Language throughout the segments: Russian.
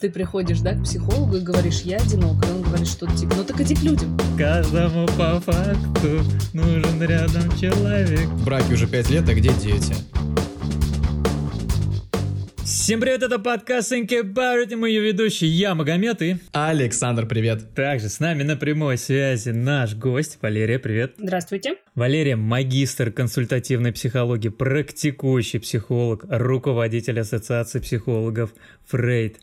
ты приходишь, да, к психологу и говоришь, я одинок, и он говорит, что типа, ну так иди к людям. Каждому по факту нужен рядом человек. В браке уже пять лет, а где дети? Всем привет, это подкаст Think About It, и мой ведущий, я Магомед и... Александр, привет. Также с нами на прямой связи наш гость, Валерия, привет. Здравствуйте. Валерия – магистр консультативной психологии, практикующий психолог, руководитель Ассоциации психологов Фрейд.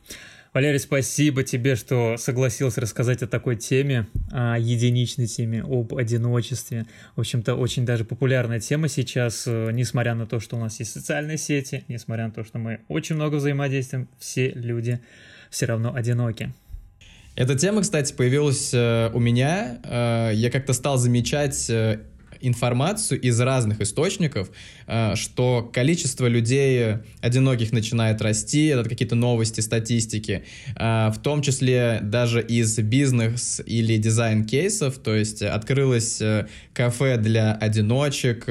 Валерий, спасибо тебе, что согласился рассказать о такой теме, о единичной теме, об одиночестве. В общем-то, очень даже популярная тема сейчас, э, несмотря на то, что у нас есть социальные сети, несмотря на то, что мы очень много взаимодействуем, все люди все равно одиноки. Эта тема, кстати, появилась э, у меня. Э, я как-то стал замечать информацию из разных источников, э, что количество людей одиноких начинает расти, это какие-то новости, статистики, э, в том числе даже из бизнес или дизайн кейсов, то есть открылось э, кафе для одиночек,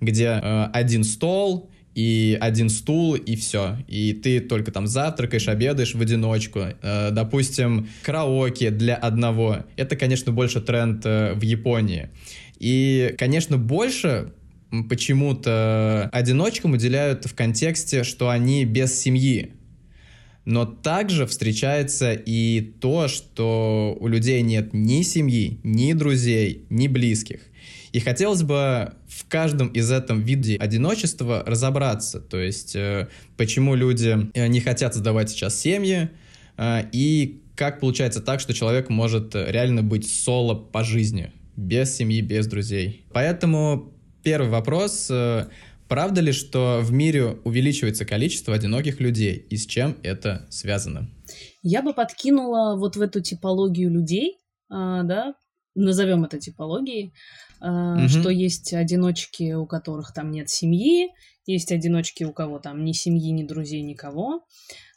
где один стол, и один стул, и все. И ты только там завтракаешь, обедаешь в одиночку. Допустим, караоке для одного. Это, конечно, больше тренд в Японии. И, конечно, больше почему-то одиночкам уделяют в контексте, что они без семьи. Но также встречается и то, что у людей нет ни семьи, ни друзей, ни близких. И хотелось бы в каждом из этом виде одиночества разобраться, то есть э, почему люди э, не хотят создавать сейчас семьи, э, и как получается так, что человек может реально быть соло по жизни без семьи, без друзей. Поэтому первый вопрос. Э, правда ли, что в мире увеличивается количество одиноких людей? И с чем это связано? Я бы подкинула вот в эту типологию людей, а, да, назовем это типологией, угу. что есть одиночки, у которых там нет семьи, есть одиночки, у кого там ни семьи, ни друзей, никого.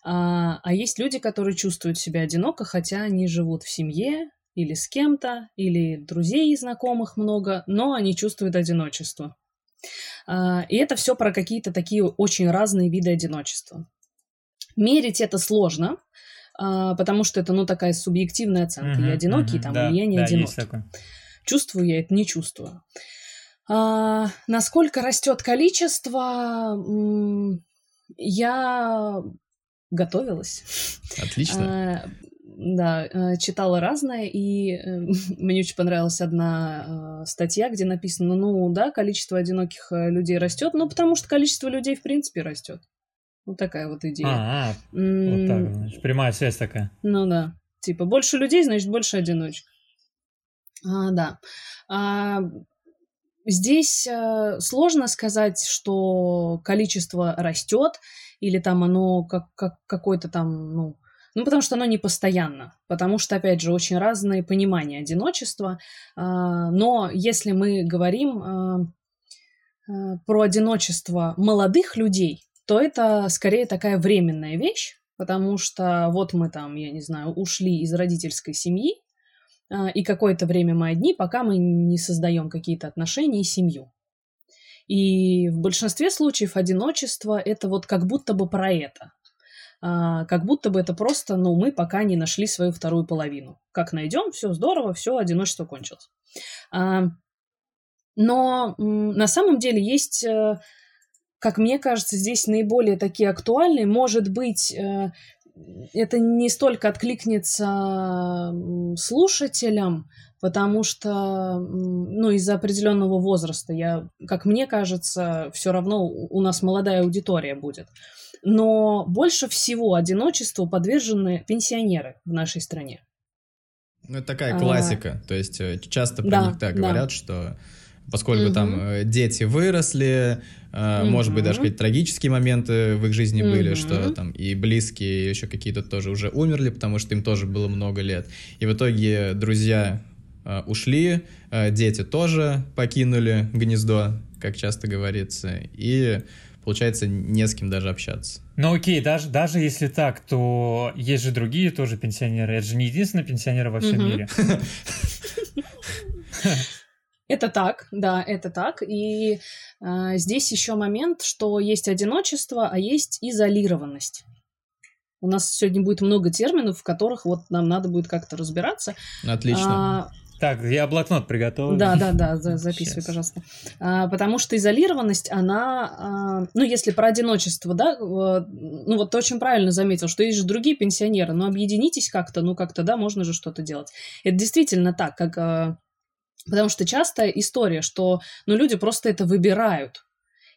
А, а есть люди, которые чувствуют себя одиноко, хотя они живут в семье, или с кем-то, или друзей и знакомых много, но они чувствуют одиночество. А, и это все про какие-то такие очень разные виды одиночества. Мерить это сложно, а, потому что это, ну, такая субъективная оценка. Uh-huh, я одинокий, uh-huh, там, да, или я не да, одинокий. Чувствую я это, не чувствую. А, насколько растет количество, я готовилась. Отлично. Да, э, читала разное, и э, мне очень понравилась одна э, статья, где написано, ну да, количество одиноких людей растет, ну потому что количество людей в принципе растет. Вот такая вот идея. А, -а, -а. вот так, значит, прямая связь такая. Ну да, типа больше людей, значит больше одиночек. А, да. А, здесь сложно сказать, что количество растет или там оно как, как какой-то там, ну, ну, потому что оно не постоянно, потому что, опять же, очень разные понимания одиночества. А, но если мы говорим а, а, про одиночество молодых людей, то это скорее такая временная вещь, потому что вот мы там, я не знаю, ушли из родительской семьи, и какое-то время мы одни, пока мы не создаем какие-то отношения и семью. И в большинстве случаев одиночество это вот как будто бы про это как будто бы это просто, ну, мы пока не нашли свою вторую половину. Как найдем, все здорово, все, одиночество кончилось. А, но на самом деле есть, э, как мне кажется, здесь наиболее такие актуальные. Может быть, э, это не столько откликнется слушателям, потому что, ну, из-за определенного возраста, я, как мне кажется, все равно у нас молодая аудитория будет но больше всего одиночеству подвержены пенсионеры в нашей стране. Ну, это такая классика, а, то есть э, часто про да, них так говорят, да. что поскольку угу. там э, дети выросли, угу. может быть, даже какие-то трагические моменты в их жизни угу. были, что там и близкие еще какие-то тоже уже умерли, потому что им тоже было много лет. И в итоге друзья ушли, дети тоже покинули гнездо, как часто говорится, и получается, не с кем даже общаться. Ну окей, даже, даже если так, то есть же другие тоже пенсионеры. Это же не единственные пенсионеры во всем мире. Это так, да, это так. И э, здесь еще момент, что есть одиночество, а есть изолированность. У нас сегодня будет много терминов, в которых вот нам надо будет как-то разбираться. Отлично. А, так, я блокнот приготовил. Да, да, да, записывай, Сейчас. пожалуйста. А, потому что изолированность, она, а, ну, если про одиночество, да, ну, вот ты очень правильно заметил, что есть же другие пенсионеры, но объединитесь как-то, ну, как-то, да, можно же что-то делать. Это действительно так, как... А, потому что часто история, что, ну, люди просто это выбирают.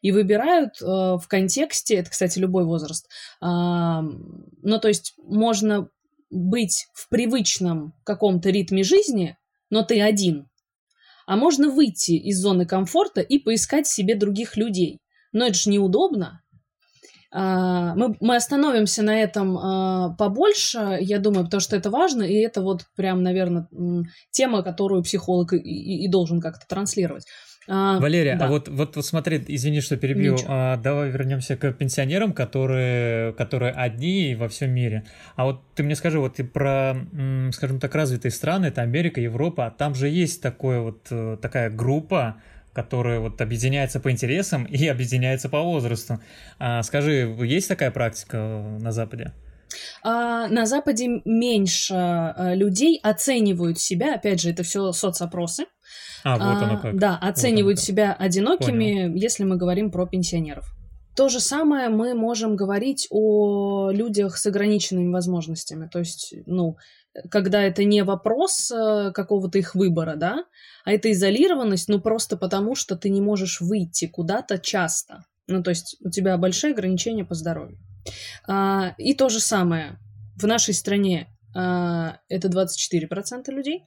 И выбирают э, в контексте, это, кстати, любой возраст, э, ну, то есть можно быть в привычном каком-то ритме жизни, но ты один. А можно выйти из зоны комфорта и поискать себе других людей. Но это же неудобно. А, мы, мы остановимся на этом а, побольше, я думаю, потому что это важно, и это вот прям, наверное, тема, которую психолог и, и, и должен как-то транслировать. А, Валерия, да. а вот, вот, вот смотри, извини, что перебью. А, давай вернемся к пенсионерам, которые, которые одни во всем мире. А вот ты мне скажи, вот ты про, скажем так, развитые страны, это Америка, Европа, а там же есть такое вот, э, такая группа, которая вот объединяется по интересам и объединяется по возрасту. А, скажи, есть такая практика на Западе? А, на Западе меньше а, людей оценивают себя, опять же, это все соцопросы, а, вот оно как. Да, оценивают вот себя одинокими, Понял. если мы говорим про пенсионеров. То же самое мы можем говорить о людях с ограниченными возможностями. То есть, ну, когда это не вопрос э, какого-то их выбора, да, а это изолированность, ну, просто потому, что ты не можешь выйти куда-то часто. Ну, то есть у тебя большие ограничения по здоровью. А, и то же самое. В нашей стране а, это 24% людей,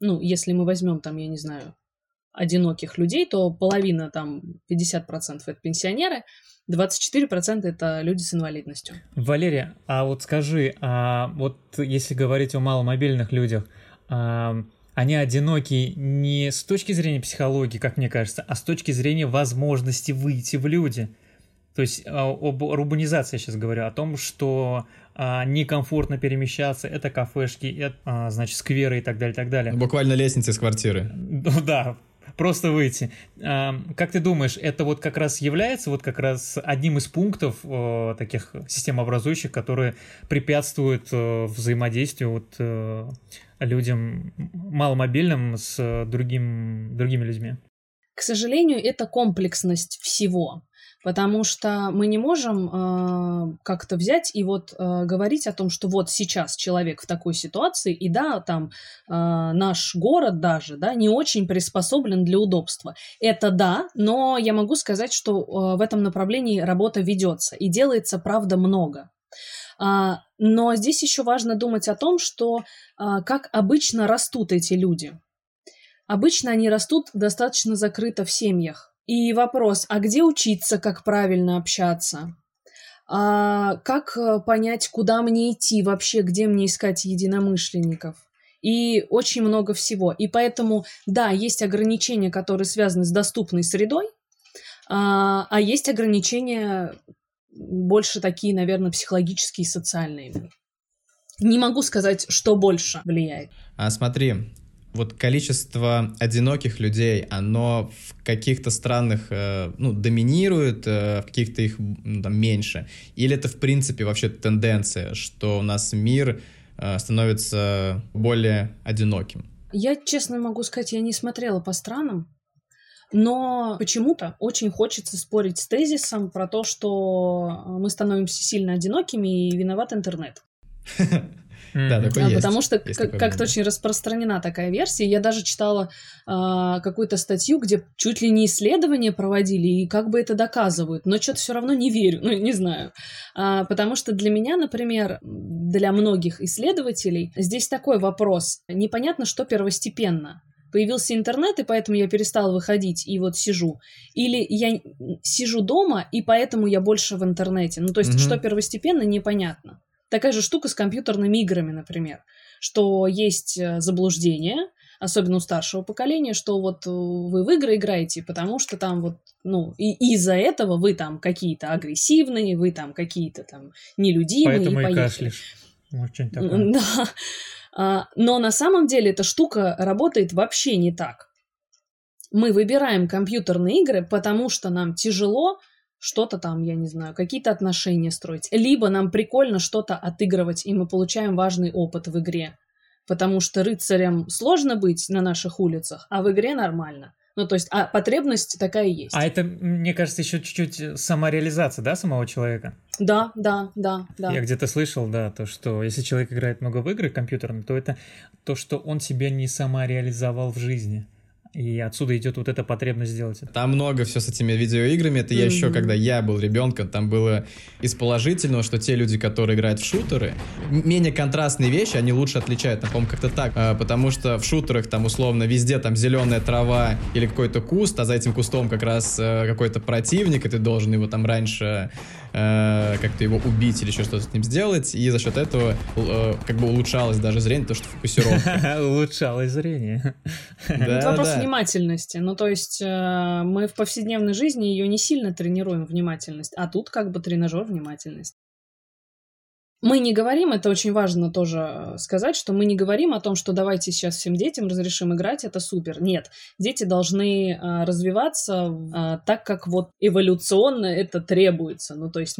ну, если мы возьмем там, я не знаю, одиноких людей, то половина, там, 50% это пенсионеры, 24% это люди с инвалидностью. Валерия, а вот скажи, а вот если говорить о маломобильных людях, а, они одиноки не с точки зрения психологии, как мне кажется, а с точки зрения возможности выйти в люди. То есть а, об урбанизации я сейчас говорю, о том, что некомфортно перемещаться, это кафешки, это, а, значит, скверы и так далее, и так далее. Буквально лестница из квартиры. Да, просто выйти. А, как ты думаешь, это вот как раз является вот как раз одним из пунктов а, таких системообразующих, которые препятствуют а, взаимодействию вот а, людям маломобильным с другим, другими людьми? К сожалению, это комплексность всего потому что мы не можем э, как-то взять и вот э, говорить о том, что вот сейчас человек в такой ситуации, и да, там э, наш город даже, да, не очень приспособлен для удобства. Это да, но я могу сказать, что э, в этом направлении работа ведется, и делается, правда, много. А, но здесь еще важно думать о том, что а, как обычно растут эти люди. Обычно они растут достаточно закрыто в семьях. И вопрос, а где учиться, как правильно общаться? А как э, понять, куда мне идти вообще, где мне искать единомышленников? И очень много всего. И поэтому, да, есть ограничения, которые связаны с доступной средой, а, а есть ограничения больше такие, наверное, психологические и социальные. Не могу сказать, что больше влияет. А смотри, вот количество одиноких людей, оно в каких-то странах э, ну, доминирует, э, в каких-то их ну, там, меньше? Или это в принципе вообще тенденция, что у нас мир э, становится более одиноким? Я честно могу сказать, я не смотрела по странам, но почему-то очень хочется спорить с тезисом про то, что мы становимся сильно одинокими и виноват интернет. Да, такой а, есть. Потому что как-то очень распространена такая версия. Я даже читала а, какую-то статью, где чуть ли не исследования проводили и как бы это доказывают, но что-то все равно не верю, ну не знаю. А, потому что для меня, например, для многих исследователей здесь такой вопрос. Непонятно, что первостепенно появился интернет, и поэтому я перестала выходить, и вот сижу. Или я сижу дома, и поэтому я больше в интернете. Ну, то есть, угу. что первостепенно, непонятно. Такая же штука с компьютерными играми, например, что есть э, заблуждение, особенно у старшего поколения, что вот э, вы в игры играете, потому что там вот, ну, и из-за этого вы там какие-то агрессивные, вы там какие-то там нелюдимые. Поэтому и, и кашляешь. Очень такое. Да. А, но на самом деле эта штука работает вообще не так. Мы выбираем компьютерные игры, потому что нам тяжело что-то там, я не знаю, какие-то отношения строить. Либо нам прикольно что-то отыгрывать, и мы получаем важный опыт в игре. Потому что рыцарям сложно быть на наших улицах, а в игре нормально. Ну, то есть, а потребность такая есть. А это, мне кажется, еще чуть-чуть самореализация, да, самого человека? Да, да, да, да. Я где-то слышал, да, то, что если человек играет много в игры компьютерные, то это то, что он себя не самореализовал в жизни. И отсюда идет вот эта потребность сделать это. Там много все с этими видеоиграми. Это я еще, когда я был ребенком, там было из положительного, что те люди, которые играют в шутеры, менее контрастные вещи, они лучше отличают. Там, по-моему, как-то так. А, потому что в шутерах там условно везде там зеленая трава или какой-то куст, а за этим кустом как раз э, какой-то противник, и ты должен его там раньше э, как-то его убить или еще что-то с ним сделать, и за счет этого э, как бы улучшалось даже зрение, то, что фокусировка. Улучшалось зрение. Это вопрос внимательности. Ну, то есть э, мы в повседневной жизни ее не сильно тренируем, внимательность, а тут как бы тренажер внимательности. Мы не говорим, это очень важно тоже э, сказать, что мы не говорим о том, что давайте сейчас всем детям разрешим играть, это супер. Нет, дети должны э, развиваться э, так, как вот эволюционно это требуется. Ну, то есть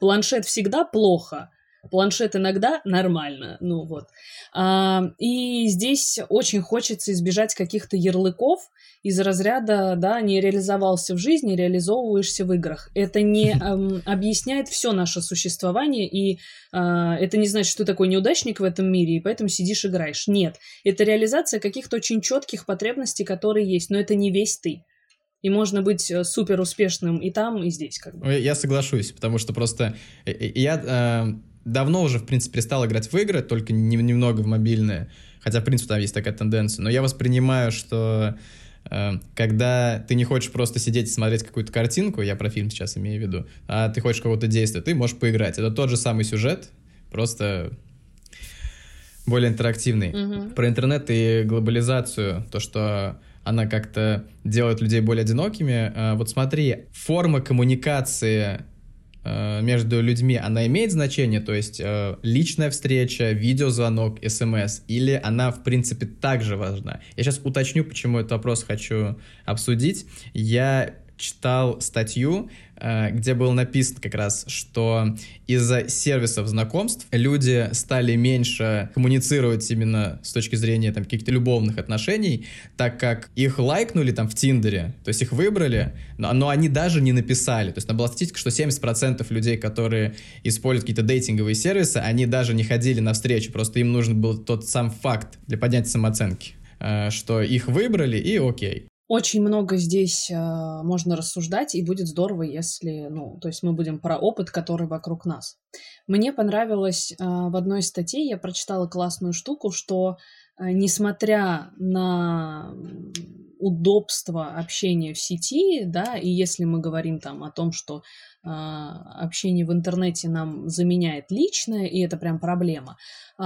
планшет всегда плохо, планшет иногда нормально, ну вот. А, и здесь очень хочется избежать каких-то ярлыков, из разряда, да, не реализовался в жизни, реализовываешься в играх. Это не эм, объясняет все наше существование, и э, это не значит, что ты такой неудачник в этом мире, и поэтому сидишь играешь. Нет, это реализация каких-то очень четких потребностей, которые есть, но это не весь ты. И можно быть э, супер успешным и там, и здесь, как бы. Я соглашусь, потому что просто э, э, я давно уже, в принципе, перестал играть в игры, только немного в мобильные. Хотя, в принципе, там есть такая тенденция. Но я воспринимаю, что Эм, когда ты не хочешь просто сидеть и смотреть какую-то картинку, я про фильм сейчас имею в виду, а ты хочешь какого-то действия, ты можешь поиграть. Это тот же самый сюжет, просто более интерактивный. Mm-hmm. Про интернет и глобализацию, то, что она как-то делает людей более одинокими. Э, вот смотри, форма коммуникации Э, между людьми, она имеет значение, то есть э, личная встреча, видеозвонок, смс, или она, в принципе, также важна? Я сейчас уточню, почему этот вопрос хочу обсудить. Я читал статью, Э, где было написано как раз, что из-за сервисов знакомств люди стали меньше коммуницировать именно с точки зрения там каких-то любовных отношений, так как их лайкнули там в Тиндере, то есть их выбрали, но, но они даже не написали. То есть там была статистика, что 70% людей, которые используют какие-то дейтинговые сервисы, они даже не ходили на встречу, просто им нужен был тот сам факт для поднятия самооценки, э, что их выбрали и окей. Очень много здесь э, можно рассуждать, и будет здорово, если, ну, то есть мы будем про опыт, который вокруг нас. Мне понравилось э, в одной из статей, я прочитала классную штуку, что несмотря на удобство общения в сети, да, и если мы говорим там о том, что э, общение в интернете нам заменяет личное, и это прям проблема, э,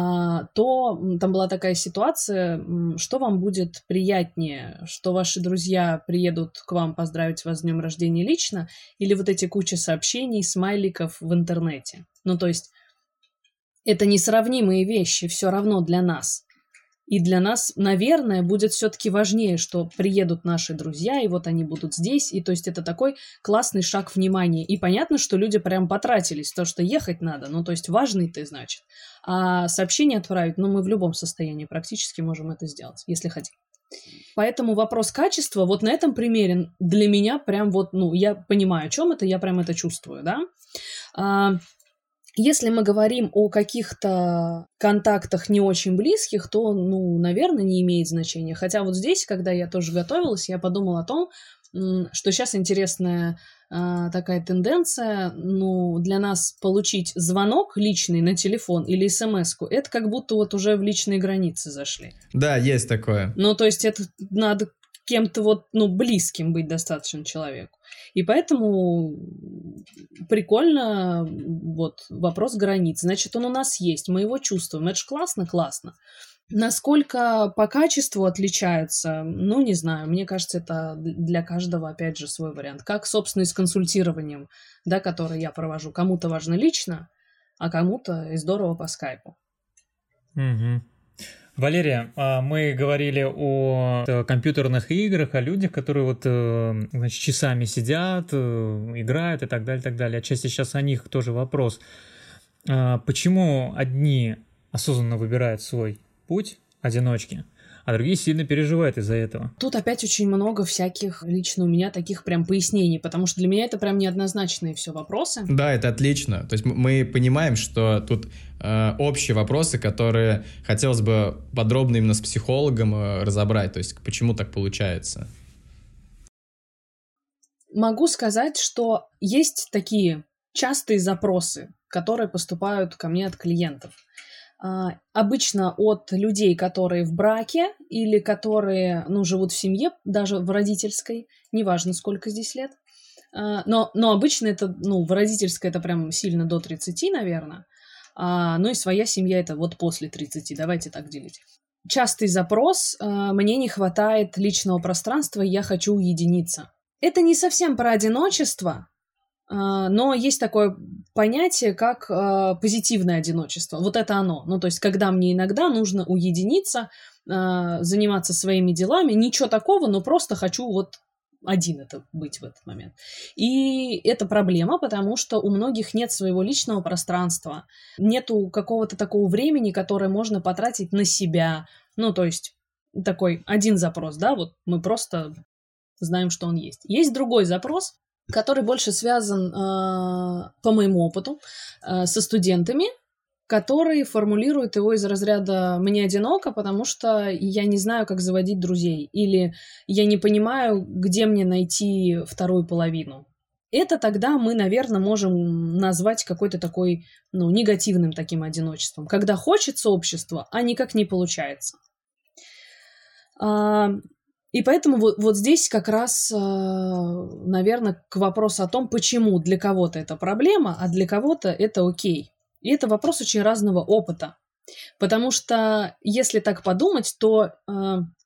то там была такая ситуация, что вам будет приятнее, что ваши друзья приедут к вам поздравить вас с днем рождения лично, или вот эти куча сообщений, смайликов в интернете. Ну, то есть это несравнимые вещи все равно для нас. И для нас, наверное, будет все-таки важнее, что приедут наши друзья, и вот они будут здесь. И то есть это такой классный шаг внимания. И понятно, что люди прям потратились, то, что ехать надо. Ну, то есть важный ты, значит. А сообщение отправить, ну, мы в любом состоянии практически можем это сделать, если хотим. Поэтому вопрос качества вот на этом примере для меня прям вот, ну, я понимаю, о чем это, я прям это чувствую, да. А, если мы говорим о каких-то контактах не очень близких, то, ну, наверное, не имеет значения. Хотя вот здесь, когда я тоже готовилась, я подумала о том, что сейчас интересная э, такая тенденция, ну, для нас получить звонок личный на телефон или смс это как будто вот уже в личные границы зашли. Да, есть такое. Ну, то есть это надо кем-то вот, ну, близким быть достаточно человеку. И поэтому прикольно вот вопрос границ. Значит, он у нас есть, мы его чувствуем. Это же классно, классно. Насколько по качеству отличаются, ну, не знаю, мне кажется, это для каждого, опять же, свой вариант. Как, собственно, и с консультированием, да, которое я провожу. Кому-то важно лично, а кому-то и здорово по скайпу. Угу. Валерия, а, мы говорили о э, компьютерных играх, о людях, которые вот э, значит, часами сидят, э, играют и так далее, и так далее. Отчасти сейчас о них тоже вопрос. А, почему одни осознанно выбирают свой путь, одиночки, а другие сильно переживают из-за этого. Тут опять очень много всяких лично у меня таких прям пояснений, потому что для меня это прям неоднозначные все вопросы. Да, это отлично. То есть мы понимаем, что тут э, общие вопросы, которые хотелось бы подробно именно с психологом э, разобрать, то есть почему так получается. Могу сказать, что есть такие частые запросы, которые поступают ко мне от клиентов. А, обычно от людей, которые в браке или которые, ну, живут в семье, даже в родительской, неважно, сколько здесь лет. А, но, но обычно это, ну, в родительской это прям сильно до 30, наверное. А, ну и своя семья это вот после 30, давайте так делить. Частый запрос а, «мне не хватает личного пространства, я хочу уединиться». Это не совсем про одиночество, но есть такое понятие, как э, позитивное одиночество. Вот это оно. Ну, то есть, когда мне иногда нужно уединиться, э, заниматься своими делами, ничего такого, но просто хочу вот один это быть в этот момент. И это проблема, потому что у многих нет своего личного пространства, нету какого-то такого времени, которое можно потратить на себя. Ну, то есть такой один запрос, да, вот мы просто знаем, что он есть. Есть другой запрос, который больше связан, э, по моему опыту, э, со студентами, которые формулируют его из разряда «мне одиноко, потому что я не знаю, как заводить друзей» или «я не понимаю, где мне найти вторую половину». Это тогда мы, наверное, можем назвать какой-то такой, ну, негативным таким одиночеством, когда хочется общества, а никак не получается. И поэтому вот, вот здесь как раз, э, наверное, к вопросу о том, почему для кого-то это проблема, а для кого-то это окей. И это вопрос очень разного опыта. Потому что, если так подумать, то э,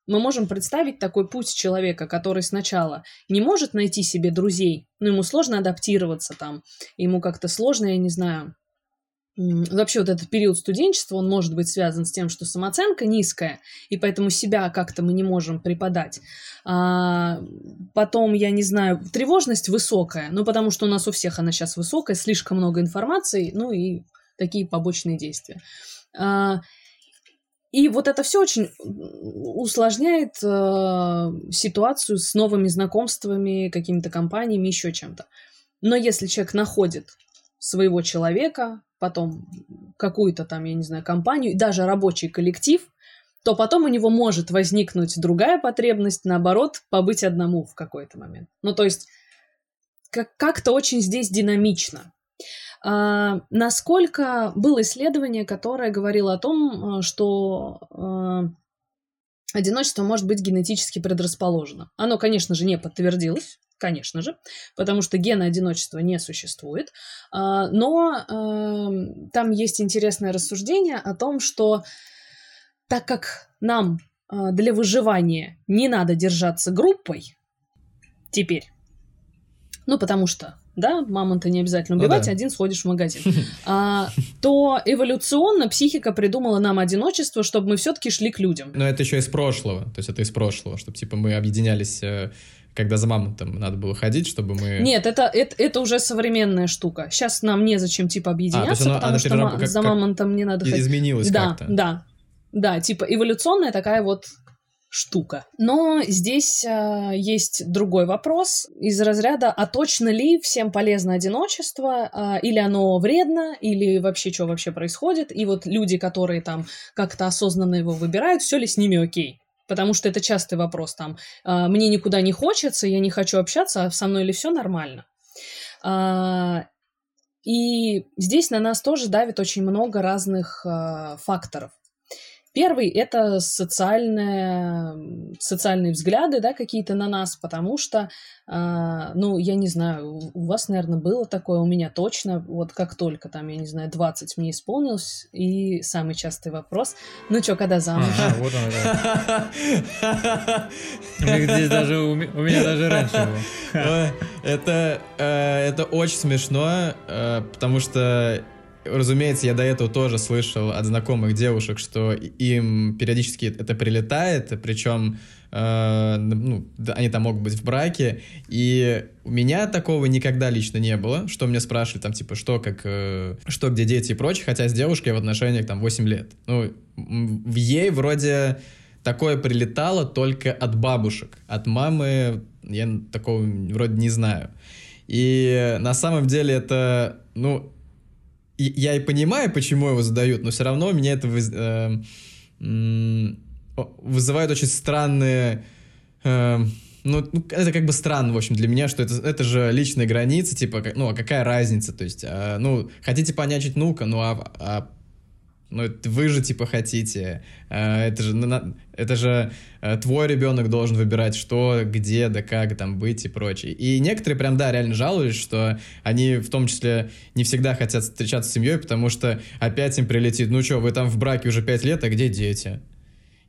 мы можем представить такой путь человека, который сначала не может найти себе друзей, ну, ему сложно адаптироваться там, ему как-то сложно, я не знаю, Вообще вот этот период студенчества, он может быть связан с тем, что самооценка низкая, и поэтому себя как-то мы не можем преподать. А, потом, я не знаю, тревожность высокая, ну потому что у нас у всех она сейчас высокая, слишком много информации, ну и такие побочные действия. А, и вот это все очень усложняет э, ситуацию с новыми знакомствами, какими-то компаниями, еще чем-то. Но если человек находит своего человека, потом какую-то там, я не знаю, компанию, даже рабочий коллектив, то потом у него может возникнуть другая потребность, наоборот, побыть одному в какой-то момент. Ну, то есть как-то очень здесь динамично. А, насколько было исследование, которое говорило о том, что а, одиночество может быть генетически предрасположено. Оно, конечно же, не подтвердилось, конечно же, потому что гена одиночества не существует. А, но эм, там есть интересное рассуждение о том, что так как нам а, для выживания не надо держаться группой теперь, ну, потому что, да, мамонта не обязательно убивать, ну, да. один сходишь в магазин, а, то эволюционно психика придумала нам одиночество, чтобы мы все-таки шли к людям. Но это еще из прошлого, то есть это из прошлого, чтобы, типа, мы объединялись э, когда за мамонтом надо было ходить, чтобы мы... Нет, это, это, это уже современная штука. Сейчас нам незачем, типа, объединяться, а, оно, потому что перераб... как, за мамонтом не надо ходить. Изменилось да, как-то. Да, да, типа эволюционная такая вот штука. Но здесь э, есть другой вопрос из разряда, а точно ли всем полезно одиночество, э, или оно вредно, или вообще что вообще происходит, и вот люди, которые там как-то осознанно его выбирают, все ли с ними окей. Потому что это частый вопрос там. «А, мне никуда не хочется, я не хочу общаться, а со мной ли все нормально? А, и здесь на нас тоже давит очень много разных а, факторов. Первый — это социальные, социальные взгляды, да, какие-то на нас, потому что, э, ну, я не знаю, у вас, наверное, было такое, у меня точно, вот как только там, я не знаю, 20 мне исполнилось, и самый частый вопрос, ну что, когда замуж? Ага, вот он, да. Здесь даже, у меня даже раньше было. Это, э, это очень смешно, э, потому что Разумеется, я до этого тоже слышал от знакомых девушек, что им периодически это прилетает, причем э, ну, они там могут быть в браке, и у меня такого никогда лично не было, что меня спрашивали там, типа, что, как, э, что, где дети и прочее, хотя с девушкой в отношениях там 8 лет. Ну, в ей вроде такое прилетало только от бабушек, от мамы я такого вроде не знаю. И на самом деле это, ну, я и понимаю, почему его задают, но все равно меня это выз, э, вызывает очень странные... Э, ну, это как бы странно, в общем, для меня, что это, это же личные границы, типа, ну, а какая разница, то есть, э, ну, хотите понячить, ну-ка, ну, а, а ну, вы же типа хотите. Э, это же, это же э, твой ребенок должен выбирать, что, где, да как там быть и прочее. И некоторые прям, да, реально жалуются, что они в том числе не всегда хотят встречаться с семьей, потому что опять им прилетит, ну что, вы там в браке уже пять лет, а где дети?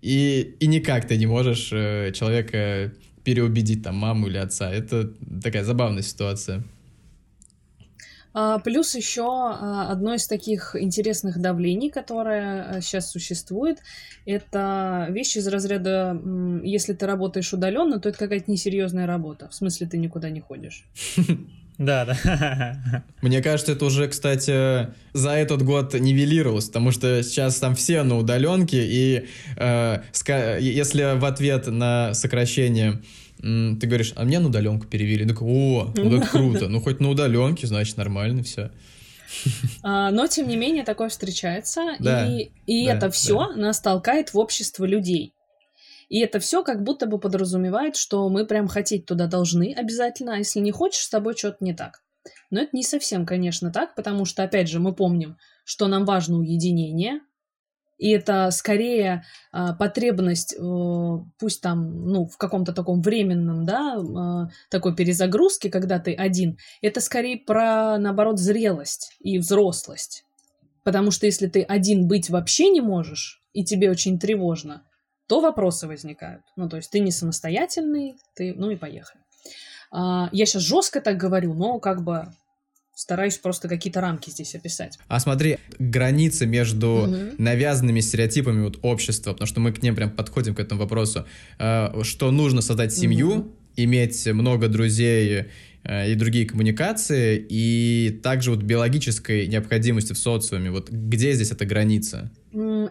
И, и никак ты не можешь э, человека переубедить, там, маму или отца. Это такая забавная ситуация. А, плюс еще а, одно из таких интересных давлений, которое сейчас а, существует, это вещи из разряда, если ты работаешь удаленно, то это какая-то несерьезная работа. В смысле, ты никуда не ходишь. Да, да. Мне кажется, это уже, кстати, за этот год нивелировалось, потому что сейчас там все на удаленке, и э, если в ответ на сокращение ты говоришь, а мне на удаленку перевели. Так, о, ну так круто. Ну, хоть на удаленке, значит, нормально все. А, но, тем не менее, такое встречается. Да, и и да, это все да. нас толкает в общество людей. И это все как будто бы подразумевает, что мы прям хотеть туда должны обязательно, а если не хочешь, с тобой что-то не так. Но это не совсем, конечно, так, потому что, опять же, мы помним, что нам важно уединение, и это скорее э, потребность, э, пусть там, ну, в каком-то таком временном, да, э, такой перезагрузке, когда ты один, это скорее про, наоборот, зрелость и взрослость. Потому что если ты один быть вообще не можешь, и тебе очень тревожно, то вопросы возникают. Ну, то есть ты не самостоятельный, ты, ну и поехали. А, я сейчас жестко так говорю, но как бы стараюсь просто какие-то рамки здесь описать. А смотри, границы между угу. навязанными стереотипами вот общества, потому что мы к ним прям подходим к этому вопросу, э, что нужно создать семью, угу. иметь много друзей и другие коммуникации, и также вот биологической необходимости в социуме. Вот где здесь эта граница?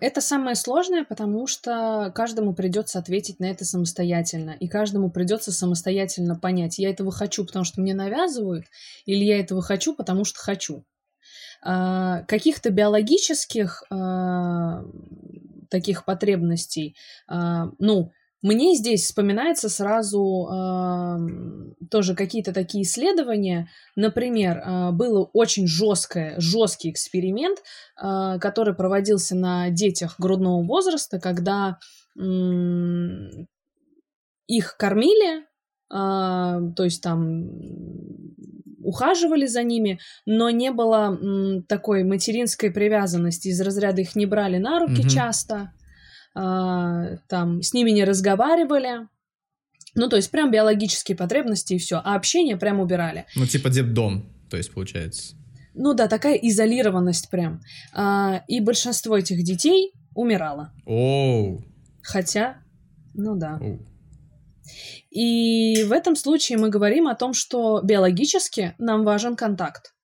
Это самое сложное, потому что каждому придется ответить на это самостоятельно, и каждому придется самостоятельно понять, я этого хочу, потому что мне навязывают, или я этого хочу, потому что хочу. А, каких-то биологических а, таких потребностей, а, ну, мне здесь вспоминается сразу э, тоже какие-то такие исследования. Например, э, был очень жесткое, жесткий эксперимент, э, который проводился на детях грудного возраста, когда э, их кормили, э, то есть там ухаживали за ними, но не было м, такой материнской привязанности из разряда их не брали на руки mm-hmm. часто там с ними не разговаривали. Ну, то есть прям биологические потребности и все. А общение прям убирали. Ну, типа детдом, то есть получается. Ну да, такая изолированность прям. А, и большинство этих детей умирало. Оу. Хотя, ну да. Оу. И в этом случае мы говорим о том, что биологически нам важен контакт.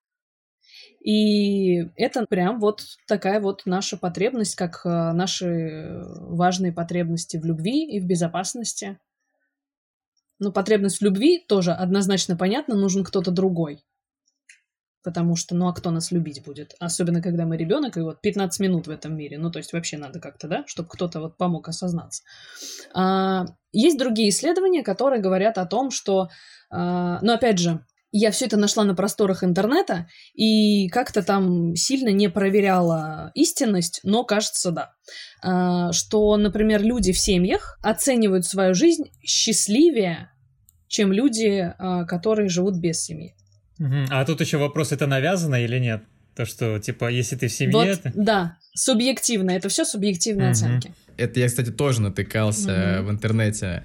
И это прям вот такая вот наша потребность, как э, наши важные потребности в любви и в безопасности. Но потребность в любви тоже однозначно понятно, нужен кто-то другой. Потому что, ну а кто нас любить будет? Особенно, когда мы ребенок, и вот 15 минут в этом мире. Ну, то есть вообще надо как-то, да, чтобы кто-то вот помог осознаться. А, есть другие исследования, которые говорят о том, что, а, ну, опять же, я все это нашла на просторах интернета и как-то там сильно не проверяла истинность, но кажется, да. А, что, например, люди в семьях оценивают свою жизнь счастливее, чем люди, а, которые живут без семьи. А тут еще вопрос, это навязано или нет? То, что, типа, если ты в семье... Вот, это... Да, субъективно. Это все субъективные угу. оценки. Это я, кстати, тоже натыкался угу. в интернете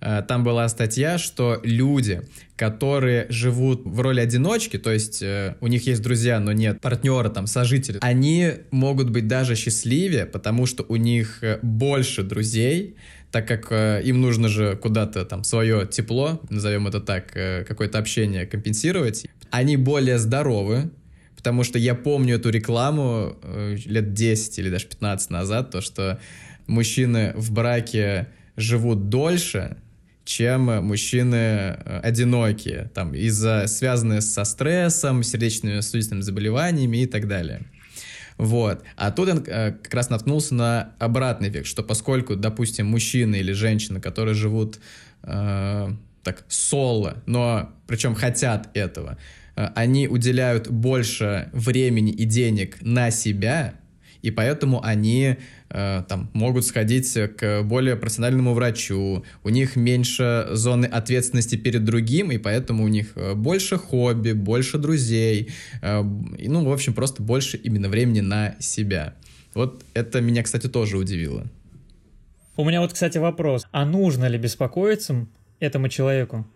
там была статья, что люди, которые живут в роли одиночки, то есть э, у них есть друзья, но нет партнера, там, сожителя, они могут быть даже счастливее, потому что у них э, больше друзей, так как э, им нужно же куда-то там свое тепло, назовем это так, э, какое-то общение компенсировать. Они более здоровы, потому что я помню эту рекламу э, лет 10 или даже 15 назад, то, что мужчины в браке живут дольше, чем мужчины э, одинокие, там, из-за связанные со стрессом, сердечными сосудистыми заболеваниями и так далее. Вот. А тут он э, как раз наткнулся на обратный эффект, что поскольку, допустим, мужчины или женщины, которые живут э, так соло, но причем хотят этого, э, они уделяют больше времени и денег на себя, и поэтому они э, там могут сходить к более профессиональному врачу, у них меньше зоны ответственности перед другим, и поэтому у них э, больше хобби, больше друзей, э, и, ну, в общем, просто больше именно времени на себя. Вот это меня, кстати, тоже удивило. У меня вот, кстати, вопрос. А нужно ли беспокоиться этому человеку?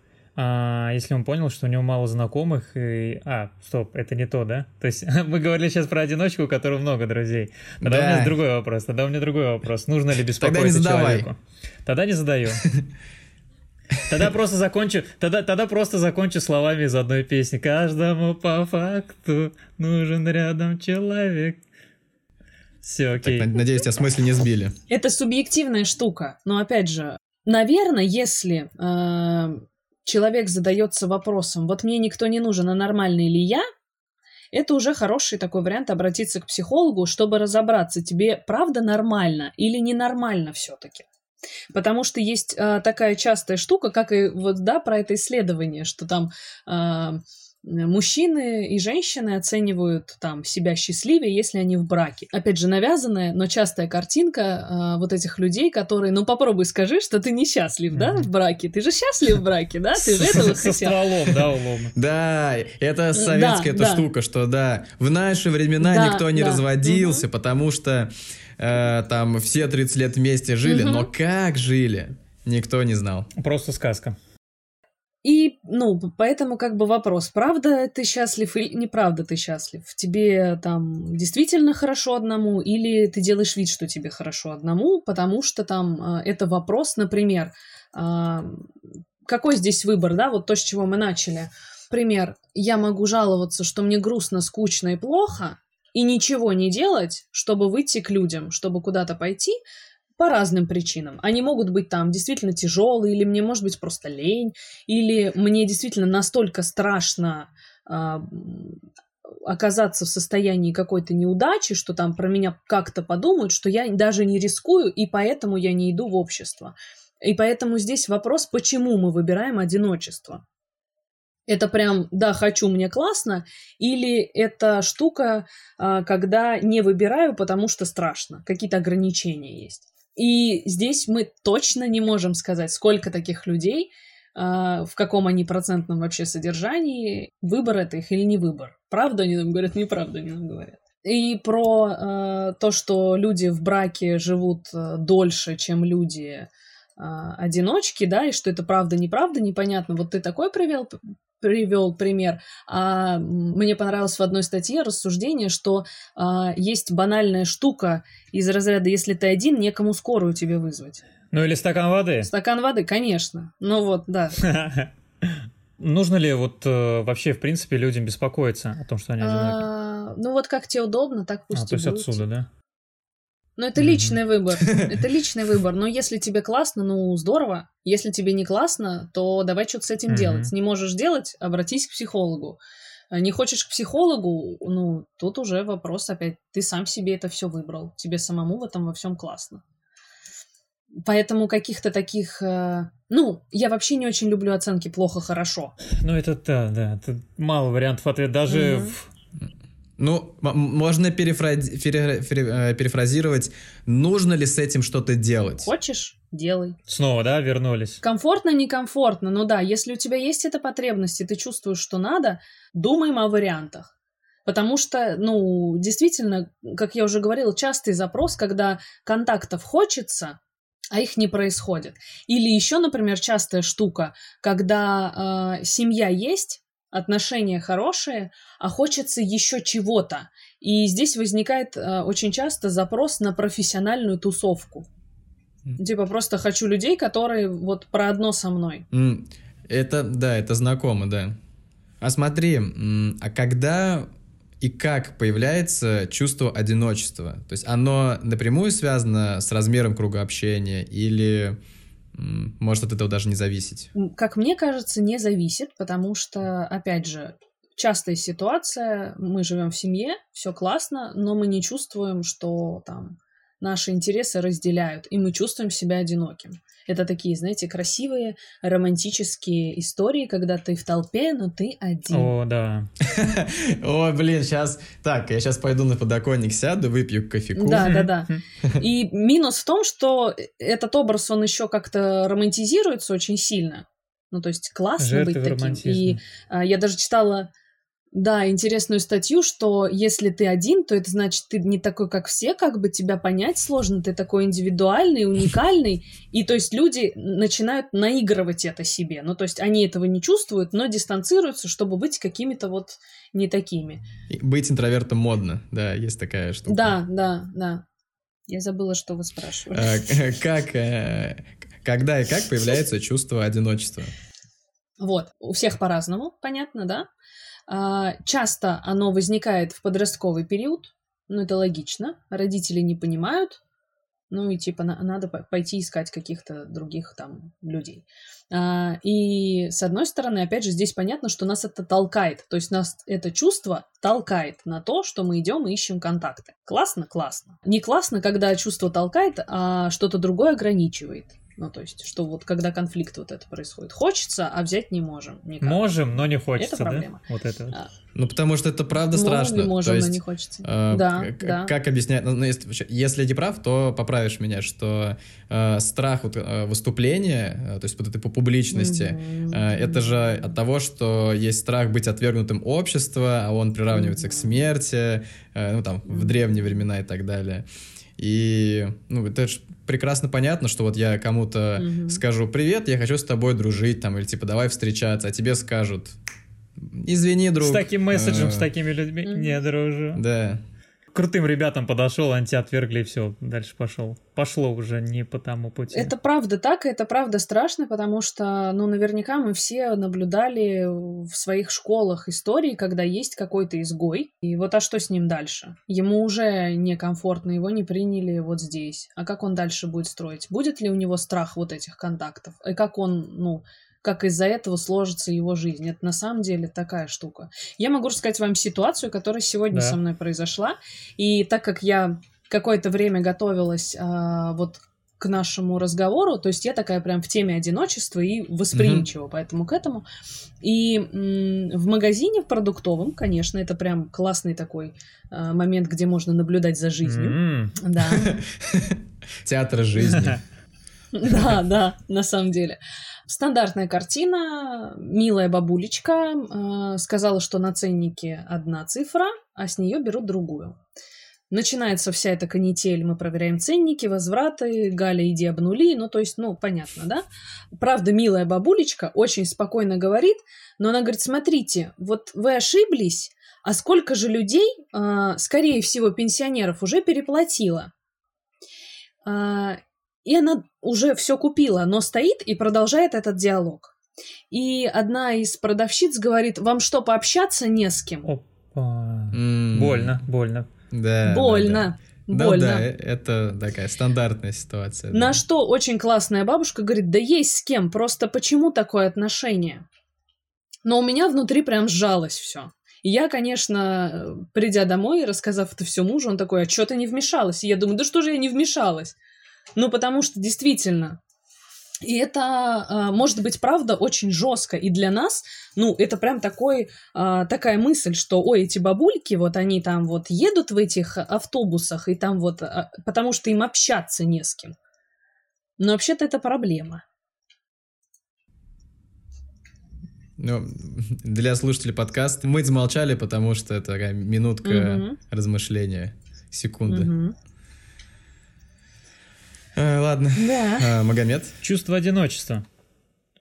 А, если он понял, что у него мало знакомых, и... А, стоп, это не то, да? То есть мы говорили сейчас про одиночку, у которого много друзей. Тогда да. у меня другой вопрос, тогда у меня другой вопрос. Нужно ли беспокоиться тогда человеку? Тогда не задаю. Тогда просто закончу, тогда, тогда просто закончу словами из одной песни. Каждому по факту нужен рядом человек. Все, окей. Так, надеюсь, тебя смысле не сбили. Это субъективная штука. Но опять же, наверное, если э, человек задается вопросом, вот мне никто не нужен, а нормальный ли я, это уже хороший такой вариант обратиться к психологу, чтобы разобраться, тебе правда нормально или ненормально все-таки. Потому что есть а, такая частая штука, как и вот, да, про это исследование, что там а, мужчины и женщины оценивают там себя счастливее, если они в браке. Опять же, навязанная, но частая картинка э, вот этих людей, которые, ну попробуй скажи, что ты несчастлив, да, в браке. Ты же счастлив в браке, да? Ты же этого хотел. Со стволом, да, условно. Да, это советская эта штука, что да, в наши времена никто не разводился, потому что э, там все 30 лет вместе жили, но как жили, никто не знал. Просто сказка. И, ну, поэтому как бы вопрос, правда ты счастлив или неправда ты счастлив? Тебе там действительно хорошо одному или ты делаешь вид, что тебе хорошо одному, потому что там э, это вопрос, например, э, какой здесь выбор, да, вот то, с чего мы начали. Пример, я могу жаловаться, что мне грустно, скучно и плохо, и ничего не делать, чтобы выйти к людям, чтобы куда-то пойти, по разным причинам. Они могут быть там действительно тяжелые, или мне может быть просто лень, или мне действительно настолько страшно э, оказаться в состоянии какой-то неудачи, что там про меня как-то подумают, что я даже не рискую, и поэтому я не иду в общество. И поэтому здесь вопрос, почему мы выбираем одиночество. Это прям, да, хочу, мне классно, или это штука, а, когда не выбираю, потому что страшно, какие-то ограничения есть. И здесь мы точно не можем сказать, сколько таких людей, а, в каком они процентном вообще содержании, выбор это их или не выбор. Правда они нам говорят, неправда они нам говорят. И про э, то, что люди в браке живут э, дольше, чем люди одиночки, да, и что это правда, неправда, непонятно. Вот ты такой привел привел пример. А мне понравилось в одной статье рассуждение, что а, есть банальная штука из разряда «если ты один, некому скорую тебе вызвать». Ну или стакан воды. Стакан воды, конечно. Ну вот, да. Нужно ли вот э, вообще, в принципе, людям беспокоиться о том, что они одиноки? А, ну вот как тебе удобно, так пусть а, то есть отсюда, да? Но это личный выбор. Это личный выбор. Но если тебе классно, ну здорово. Если тебе не классно, то давай что-то с этим делать. Не можешь делать, обратись к психологу. А не хочешь к психологу, ну, тут уже вопрос опять. Ты сам себе это все выбрал. Тебе самому в этом во всем классно. Поэтому каких-то таких... Э, ну, я вообще не очень люблю оценки плохо-хорошо. Ну, это да, да. Это мало вариантов ответа. Даже mm-hmm. в ну, можно перефрази- пере- пере- э, перефразировать, нужно ли с этим что-то делать. Хочешь? Делай. Снова, да, вернулись? Комфортно, некомфортно, но да, если у тебя есть эта потребность, и ты чувствуешь, что надо, думаем о вариантах. Потому что, ну, действительно, как я уже говорила, частый запрос, когда контактов хочется, а их не происходит. Или еще, например, частая штука, когда э, семья есть, отношения хорошие, а хочется еще чего-то. И здесь возникает э, очень часто запрос на профессиональную тусовку. Mm. Типа просто хочу людей, которые вот про одно со мной. Mm. Это, да, это знакомо, да. А смотри, а когда и как появляется чувство одиночества? То есть оно напрямую связано с размером круга общения или может от этого даже не зависеть? Как мне кажется, не зависит, потому что, опять же, частая ситуация, мы живем в семье, все классно, но мы не чувствуем, что там наши интересы разделяют, и мы чувствуем себя одиноким. Это такие, знаете, красивые романтические истории, когда ты в толпе, но ты один. О, да. О, блин, сейчас... Так, я сейчас пойду на подоконник сяду, выпью кофейку. Да, да, да. И минус в том, что этот образ, он еще как-то романтизируется очень сильно. Ну, то есть классно Жертвы быть таким. И а, я даже читала да, интересную статью, что если ты один, то это значит, ты не такой, как все, как бы тебя понять сложно, ты такой индивидуальный, уникальный, и то есть люди начинают наигрывать это себе, ну то есть они этого не чувствуют, но дистанцируются, чтобы быть какими-то вот не такими. Быть интровертом модно, да, есть такая штука. Да, да, да. Я забыла, что вы спрашивали. А, как, э, когда и как появляется чувство одиночества? Вот, у всех по-разному, понятно, да? А, часто оно возникает в подростковый период, ну это логично, родители не понимают, ну и типа на, надо пойти искать каких-то других там людей. А, и с одной стороны, опять же, здесь понятно, что нас это толкает, то есть нас это чувство толкает на то, что мы идем и ищем контакты. Классно? Классно. Не классно, когда чувство толкает, а что-то другое ограничивает. Ну, то есть, что вот когда конфликт вот это происходит. Хочется, а взять не можем. Никак. Можем, но не хочется, это проблема. да? Вот это вот. А. Ну, потому что это правда можем, страшно. Можем, то есть, но не хочется. Э, да, да. Как объяснять? Ну, если, если не прав, то поправишь меня, что э, страх вот, э, выступления, э, то есть вот этой по публичности, mm-hmm. э, это же от того, что есть страх быть отвергнутым общества, а он приравнивается mm-hmm. к смерти, э, ну, там, mm-hmm. в древние времена и так далее. И, ну, это же прекрасно понятно, что вот я кому-то угу. скажу «Привет, я хочу с тобой дружить», там, или типа «Давай встречаться», а тебе скажут «Извини, друг». С таким месседжем, с э, такими людьми не дружу. Да крутым ребятам подошел, антиотвергли, и все, дальше пошел. Пошло уже не по тому пути. Это правда так, это правда страшно, потому что, ну, наверняка мы все наблюдали в своих школах истории, когда есть какой-то изгой, и вот а что с ним дальше? Ему уже некомфортно, его не приняли вот здесь. А как он дальше будет строить? Будет ли у него страх вот этих контактов? И как он, ну, как из-за этого сложится его жизнь. Это на самом деле такая штука. Я могу рассказать вам ситуацию, которая сегодня да. со мной произошла. И так как я какое-то время готовилась а, вот к нашему разговору, то есть я такая прям в теме одиночества и восприимчива, mm-hmm. поэтому к этому. И м- в магазине в продуктовом, конечно, это прям классный такой а, момент, где можно наблюдать за жизнью. Mm-hmm. Да. Театр жизни. Да, да, на самом деле. Стандартная картина. Милая бабулечка э, сказала, что на ценнике одна цифра, а с нее берут другую. Начинается вся эта канитель, мы проверяем ценники, возвраты, Галя, иди обнули, ну, то есть, ну, понятно, да? Правда, милая бабулечка очень спокойно говорит, но она говорит, смотрите, вот вы ошиблись, а сколько же людей, э, скорее всего, пенсионеров уже переплатило? И она уже все купила, но стоит и продолжает этот диалог. И одна из продавщиц говорит, вам что, пообщаться не с кем? Опа. Mm. Больно, больно. Да. Больно. Да, да. Больно. Да, да, это такая стандартная ситуация. На да. что очень классная бабушка говорит, да есть с кем, просто почему такое отношение? Но у меня внутри прям сжалось все. И я, конечно, придя домой и рассказав это все мужу, он такой, а что ты не вмешалась? И я думаю, да что же я не вмешалась? Ну, потому что действительно, и это а, может быть, правда, очень жестко. И для нас, ну, это прям такой, а, такая мысль, что, ой, эти бабульки, вот они там вот едут в этих автобусах, и там вот, а, потому что им общаться не с кем. Но вообще-то это проблема. Ну, для слушателей подкаста мы замолчали, потому что это такая минутка угу. размышления, секунды. Угу. Э, ладно. Да. А, Магомед? Чувство одиночества.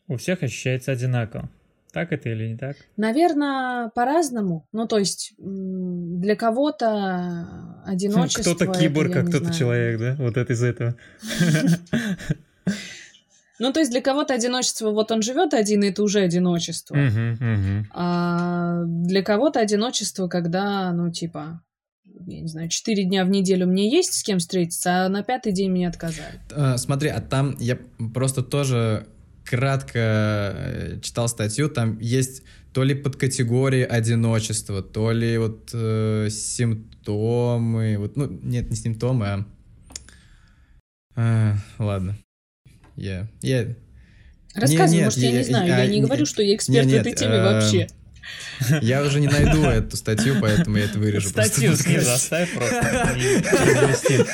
У всех ощущается одинаково. Так это или не так? Наверное, по-разному. Ну, то есть, для кого-то одиночество... Кто-то киборг, а кто-то человек, да? Вот это из этого. Ну, то есть, для кого-то одиночество, вот он живет один, и это уже одиночество. А для кого-то одиночество, когда, ну, типа, я не знаю, четыре дня в неделю мне есть с кем встретиться, а на пятый день мне отказали. А, Смотри, а там я просто тоже кратко э, читал статью, там есть то ли подкатегории одиночества, то ли вот э, симптомы, вот, ну, нет, не симптомы, а... А, ладно. Я, я, Рассказывай, нет, может, я, я- не знаю, я- я не не- говорю, что я эксперт не, в нет, этой теме эм, вообще. Я уже не найду эту статью, поэтому я это вырежу. Статью снизу оставь просто.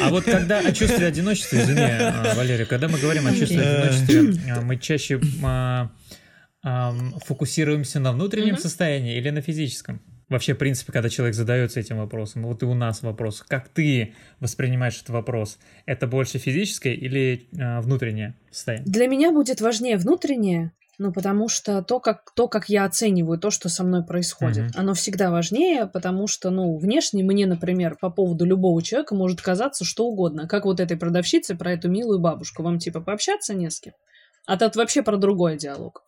А вот когда о чувстве одиночества, извини, а, Валерий, когда мы говорим о чувстве Окей. одиночества, а, мы чаще а, фокусируемся на внутреннем состоянии или на физическом? Вообще, в принципе, когда человек задается этим вопросом, вот и у нас вопрос, как ты воспринимаешь этот вопрос? Это больше физическое или а, внутреннее состояние? Для меня будет важнее внутреннее, ну, потому что то как, то, как я оцениваю то, что со мной происходит, Мгм. оно всегда важнее, потому что, ну, внешне мне, например, по поводу любого человека может казаться что угодно. Как вот этой продавщице про эту милую бабушку. Вам, типа, пообщаться не с кем? А тут вообще про другой диалог.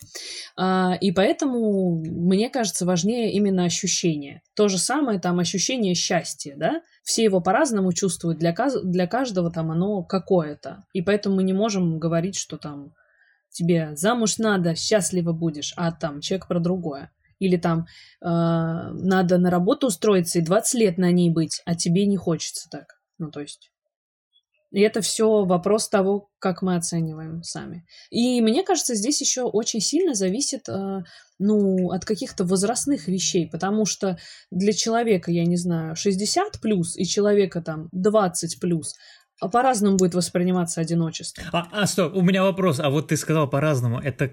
А, и поэтому, мне кажется, важнее именно ощущение. То же самое там ощущение счастья, да? Все его по-разному чувствуют, для, для каждого там оно какое-то. И поэтому мы не можем говорить, что там тебе замуж надо, счастливо будешь, а там человек про другое. Или там э, надо на работу устроиться и 20 лет на ней быть, а тебе не хочется так. Ну, то есть... И это все вопрос того, как мы оцениваем сами. И мне кажется, здесь еще очень сильно зависит э, ну, от каких-то возрастных вещей, потому что для человека, я не знаю, 60 плюс и человека там 20 плюс по-разному будет восприниматься одиночество. А, а, стоп, у меня вопрос. А вот ты сказал по-разному. Это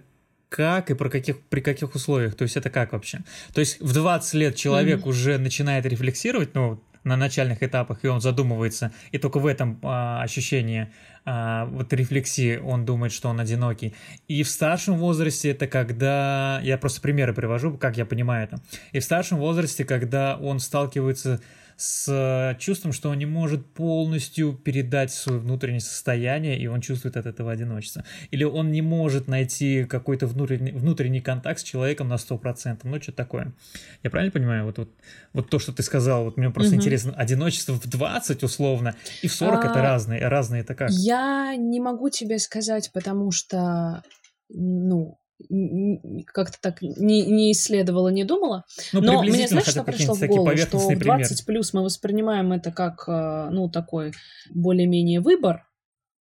как и про каких, при каких условиях? То есть это как вообще? То есть в 20 лет человек Мгм. уже начинает рефлексировать, ну, на начальных этапах, и он задумывается, и только в этом а, ощущении а, вот рефлексии он думает, что он одинокий. И в старшем возрасте это когда... Я просто примеры привожу, как я понимаю это. И в старшем возрасте, когда он сталкивается с чувством, что он не может полностью передать свое внутреннее состояние, и он чувствует от этого одиночество. Или он не может найти какой-то внутренний, внутренний контакт с человеком на 100%. Ну, что такое. Я правильно понимаю? Вот, вот, вот то, что ты сказал, вот мне просто Мгм. интересно, одиночество в 20 условно, и в 40 это А, разные. Разные это как? Я не могу тебе сказать, потому что, ну, как-то так не, не исследовала, не думала. Ну, Но мне знаешь, что пришло в голову? Что в примеры. 20 плюс мы воспринимаем это как, э, ну, такой более-менее выбор.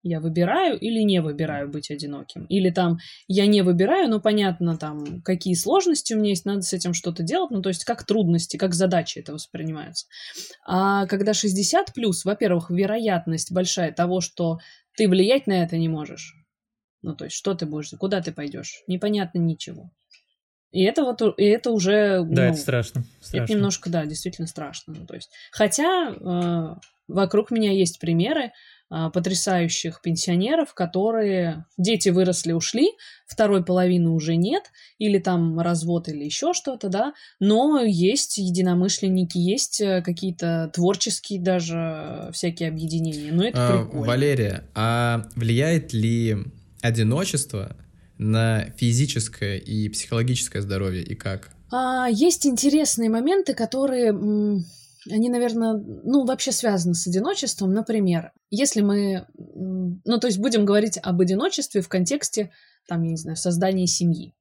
Я выбираю или не выбираю быть одиноким. Или там я не выбираю, но понятно там, какие сложности у меня есть, надо с этим что-то делать. Ну, то есть как трудности, как задачи это воспринимаются. А когда 60 плюс, во-первых, вероятность большая того, что ты влиять на это не можешь. Ну, то есть, что ты будешь, куда ты пойдешь? Непонятно ничего. И это вот, и это уже, Да, ну, это страшно. страшно. это немножко, да, действительно страшно. Ну, то есть, хотя э, вокруг меня есть примеры э, потрясающих пенсионеров, которые дети выросли, ушли, второй половины уже нет, или там развод, или еще что-то, да, но есть единомышленники, есть э, какие-то творческие даже всякие объединения. Ну, это А, прикольно. Валерия, а влияет ли одиночество на физическое и психологическое здоровье и как? А, есть интересные моменты, которые, они, наверное, ну, вообще связаны с одиночеством. Например, если мы, ну, то есть будем говорить об одиночестве в контексте, там, я не знаю, создания семьи.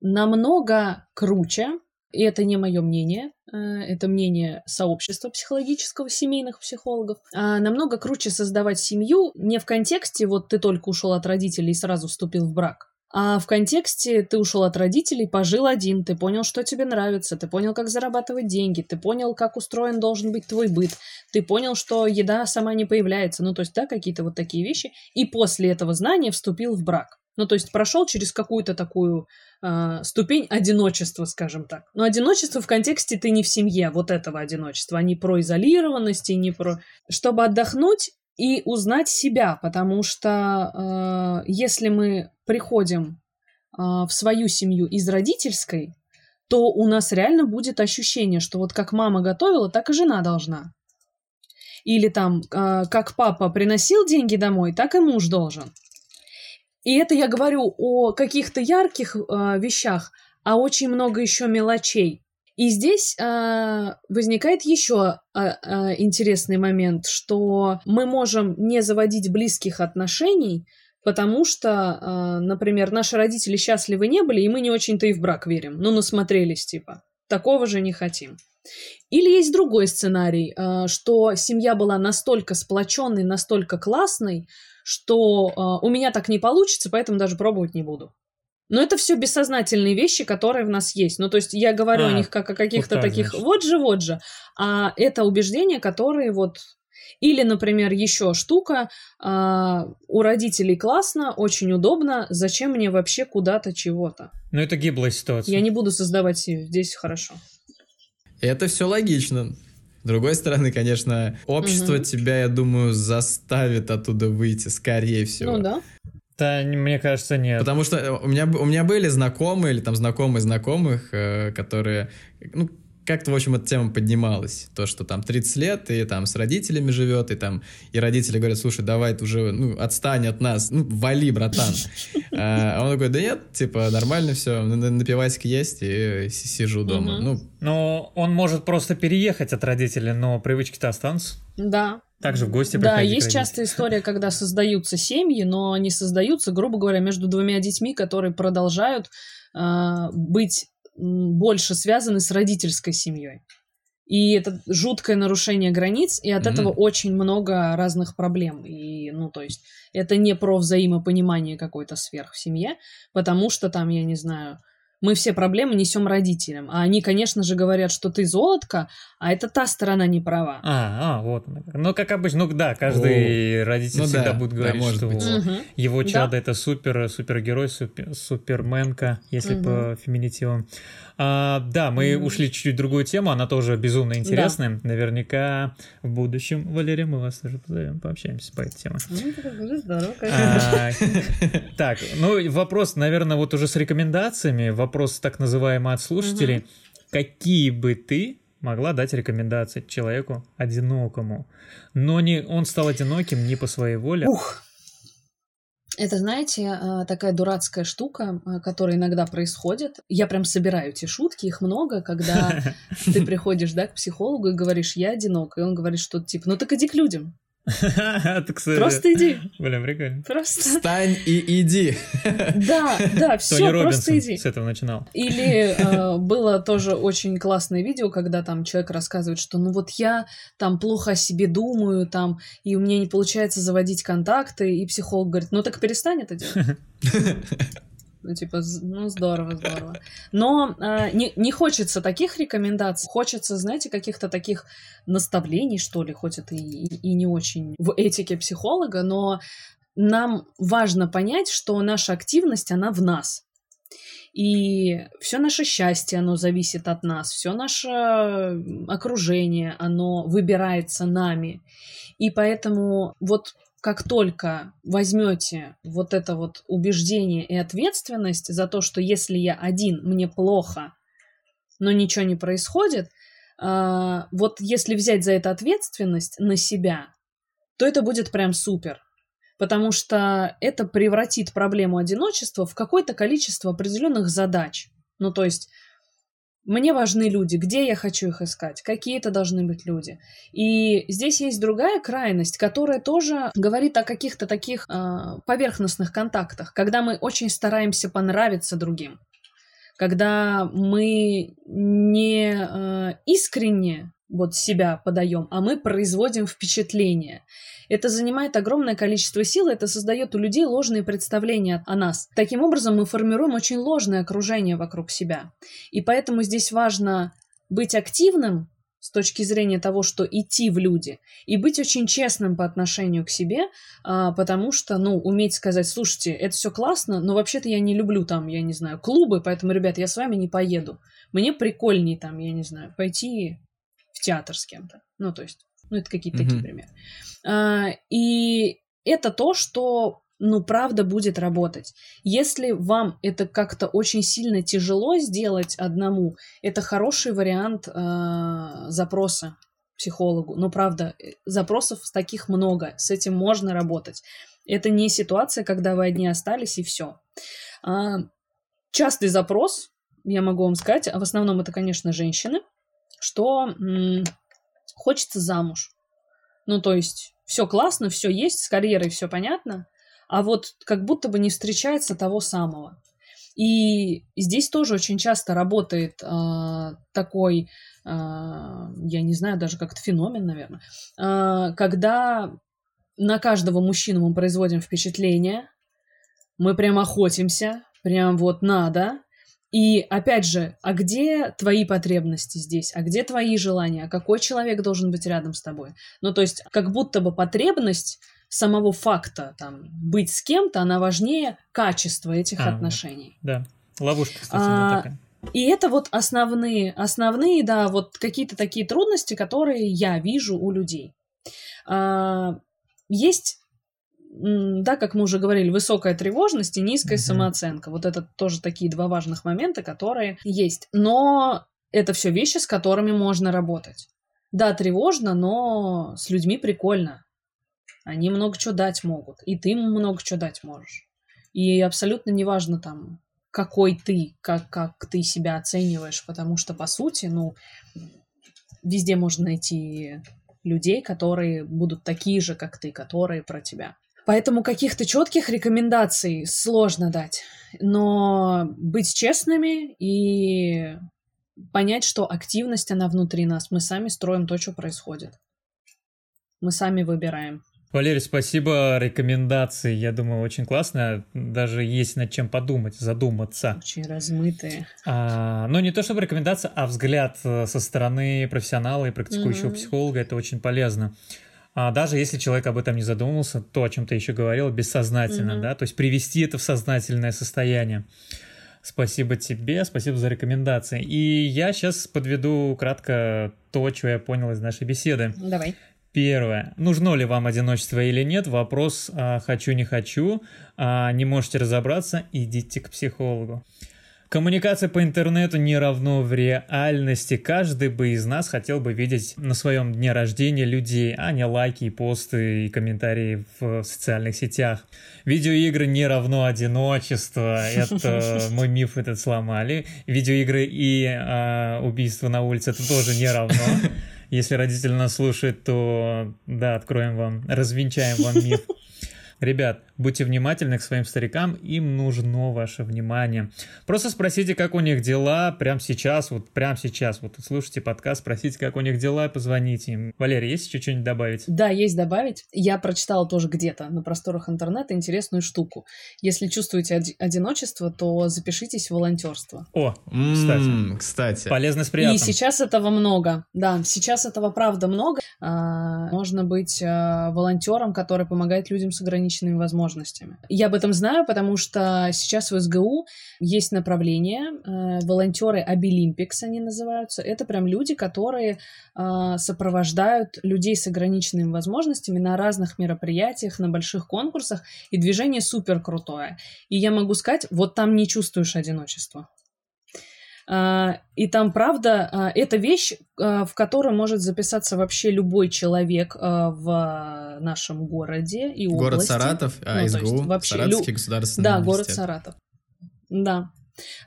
Намного круче, и это не мое мнение, э, это мнение сообщества психологического, семейных психологов, а намного круче создавать семью не в контексте вот ты только ушел от родителей и сразу вступил в брак, а в контексте ты ушел от родителей, пожил один, ты понял, что тебе нравится, ты понял, как зарабатывать деньги, ты понял, как устроен должен быть твой быт, ты понял, что еда сама не появляется, ну то есть, да, какие-то вот такие вещи, и после этого знания вступил в брак. Ну, то есть прошел через какую-то такую э, ступень одиночества, скажем так. Но одиночество в контексте ты не в семье вот этого одиночества, а не про изолированность и не про... Чтобы отдохнуть и узнать себя, потому что э, если мы приходим э, в свою семью из родительской, то у нас реально будет ощущение, что вот как мама готовила, так и жена должна. Или там, э, как папа приносил деньги домой, так и муж должен. И это я говорю о каких-то ярких э, вещах, а очень много еще мелочей. И здесь э, возникает еще э, э, интересный момент, что мы можем не заводить близких отношений, потому что, э, например, наши родители счастливы не были, и мы не очень-то и в брак верим. Ну, насмотрелись, типа. Такого же не хотим. Или есть другой сценарий, э, что семья была настолько сплоченной, настолько классной, что э, у меня так не получится, поэтому даже пробовать не буду. Но это все бессознательные вещи, которые в нас есть. Ну, то есть я говорю а, о них как о каких-то вот таких значит. вот же, вот же. А это убеждения, которые вот или, например, еще штука, э, у родителей классно, очень удобно, зачем мне вообще куда-то чего-то? Ну, это гиблая ситуация. Я не буду создавать здесь хорошо. Это все логично. С другой стороны, конечно, общество угу. тебя, я думаю, заставит оттуда выйти, скорее всего. Ну да. Да, мне кажется, нет. Потому что э, у меня, у меня были знакомые или там знакомые знакомых, э, которые, ну, как-то, в общем, эта тема поднималась. То, что там 30 лет, и там с родителями живет, и там, и родители говорят, слушай, давай ты уже, ну, отстань от нас, ну, вали, братан. А, а он такой, да нет, типа, нормально все, на пивасик есть, и сижу дома. Ну, но он может просто переехать от родителей, но привычки-то останутся. Да. Также в гости Да, есть частая история, когда создаются семьи, но они создаются, грубо говоря, между двумя детьми, которые продолжают э, быть больше связаны с родительской семьей. И это жуткое нарушение границ, и от mm-hmm. этого очень много разных проблем. И, ну, то есть, это не про взаимопонимание какой-то сверх в семье, потому что там, я не знаю, мы все проблемы несем родителям. А они, конечно же, говорят, что ты золотко, а это та сторона не права. А, а вот. Ну, как обычно, ну да, каждый О. родитель ну, всегда да, будет говорить, да, что быть. его чадо да. это супер, супергерой, супер, суперменка, если угу. по феминитивам. А, да, мы mm. ушли чуть-чуть в другую тему, она тоже безумно интересная. Да. Наверняка в будущем, Валерия, мы вас тоже позовем, пообщаемся по этой теме. Ну, здорово, а, Так, ну вопрос, наверное, вот уже с рекомендациями, вопрос так называемый от слушателей. Какие бы ты могла дать рекомендации человеку одинокому, но не он стал одиноким не по своей воле. Ух. Это, знаете, а, такая дурацкая штука, а, которая иногда происходит. Я прям собираю эти шутки, их много, когда ты приходишь, да, к психологу и говоришь, я одинок, и он говорит что-то типа, ну так иди к людям. Просто иди. Блин, прикольно. Просто. Встань и иди. Да, да, все, просто иди. с этого начинал. Или э, было тоже очень классное видео, когда там человек рассказывает, что ну вот я там плохо о себе думаю, там, и у меня не получается заводить контакты, и психолог говорит, ну так перестань это делать. Ну, типа, ну, здорово, здорово. Но э, не, не хочется таких рекомендаций. Хочется, знаете, каких-то таких наставлений, что ли, хоть это и, и не очень в этике психолога, но нам важно понять, что наша активность, она в нас. И все наше счастье, оно зависит от нас, все наше окружение, оно выбирается нами. И поэтому вот как только возьмете вот это вот убеждение и ответственность за то, что если я один, мне плохо, но ничего не происходит, э, вот если взять за это ответственность на себя, то это будет прям супер. Потому что это превратит проблему одиночества в какое-то количество определенных задач. Ну, то есть мне важны люди, где я хочу их искать, какие это должны быть люди. И здесь есть другая крайность, которая тоже говорит о каких-то таких э, поверхностных контактах, когда мы очень стараемся понравиться другим, когда мы не э, искренне вот себя подаем, а мы производим впечатление. Это занимает огромное количество сил, это создает у людей ложные представления о нас. Таким образом, мы формируем очень ложное окружение вокруг себя. И поэтому здесь важно быть активным с точки зрения того, что идти в люди, и быть очень честным по отношению к себе, а, потому что, ну, уметь сказать, слушайте, это все классно, но вообще-то я не люблю там, я не знаю, клубы, поэтому, ребят, я с вами не поеду. Мне прикольней там, я не знаю, пойти в театр с кем-то. Ну, то есть Ну, это какие-то mm-hmm. такие примеры. А, и это то, что ну, правда будет работать. Если вам это как-то очень сильно тяжело сделать одному, это хороший вариант э, запроса психологу. Но правда, э, запросов таких много, с этим можно работать. Это не ситуация, когда вы одни остались и все. А, частый запрос, я могу вам сказать, а в основном это, конечно, женщины, что м- хочется замуж. Ну, то есть, все классно, все есть, с карьерой все понятно, а вот как будто бы не встречается того самого. И здесь тоже очень часто работает э, такой, э, я не знаю, даже как-то феномен, наверное, э, когда на каждого мужчину мы производим впечатление, мы прям охотимся, прям вот надо. И опять же, а где твои потребности здесь? А где твои желания? А какой человек должен быть рядом с тобой? Ну, то есть, как будто бы потребность самого факта там быть с кем-то, она важнее качества этих а, отношений. Да, ловушка, кстати, а, такая. И это вот основные, основные, да, вот какие-то такие трудности, которые я вижу у людей. А, есть, да, как мы уже говорили, высокая тревожность и низкая mm-hmm. самооценка. Вот это тоже такие два важных момента, которые есть. Но это все вещи, с которыми можно работать. Да, тревожно, но с людьми прикольно. Они много чего дать могут, и ты им много чего дать можешь. И абсолютно неважно там, какой ты, как, как ты себя оцениваешь, потому что, по сути, ну, везде можно найти людей, которые будут такие же, как ты, которые про тебя. Поэтому каких-то четких рекомендаций сложно дать. Но быть честными и понять, что активность, она внутри нас. Мы сами строим то, что происходит. Мы сами выбираем. Валерий, спасибо. Рекомендации, я думаю, очень классно. Даже есть над чем подумать, задуматься. Очень размытые. А, ну, не то чтобы рекомендация, а взгляд э, со стороны профессионала и практикующего mm-hmm. психолога. Это очень полезно. А даже если человек об этом не задумывался, то, о чем ты еще говорил, бессознательно, mm-hmm. да, то есть привести это в сознательное состояние. Спасибо тебе, спасибо за рекомендации. И я сейчас подведу кратко то, что я понял из нашей беседы. Давай. Первое. Нужно ли вам одиночество или нет? Вопрос а, «хочу-не хочу». А, не можете разобраться? Идите к психологу. Коммуникация по интернету не равно в реальности. Каждый бы из нас хотел бы видеть на своем дне рождения людей, а не лайки, посты и комментарии в социальных сетях. Видеоигры не равно одиночество. Это мой миф этот сломали. Видеоигры и а, убийство на улице это тоже не равно. Если родители нас слушают, то да, откроем вам, развенчаем вам миф. Ребят, будьте внимательны к своим старикам, им нужно ваше внимание. Просто спросите, как у них дела прямо сейчас, вот прямо сейчас. Вот слушайте подкаст, спросите, как у них дела, позвоните им. Валерий, есть еще что-нибудь добавить? Да, есть добавить. Я прочитала тоже где-то на просторах интернета интересную штуку. Если чувствуете од- одиночество, то запишитесь в волонтерство. О, кстати. Mm, кстати. Полезно с приятным. И сейчас этого много. Да, сейчас этого правда много. А, можно быть а, волонтером, который помогает людям с ограниченными возможностями возможностями. Я об этом знаю, потому что сейчас в СГУ есть направление, э, волонтеры Обилимпикс они называются. Это прям люди, которые э, сопровождают людей с ограниченными возможностями на разных мероприятиях, на больших конкурсах, и движение супер крутое. И я могу сказать, вот там не чувствуешь одиночества. А, и там, правда, а, это вещь, а, в которой может записаться вообще любой человек в нашем городе и области. Город Саратов, ну, СГУ, вообще, Саратовский государственный Да, город Саратов. Да.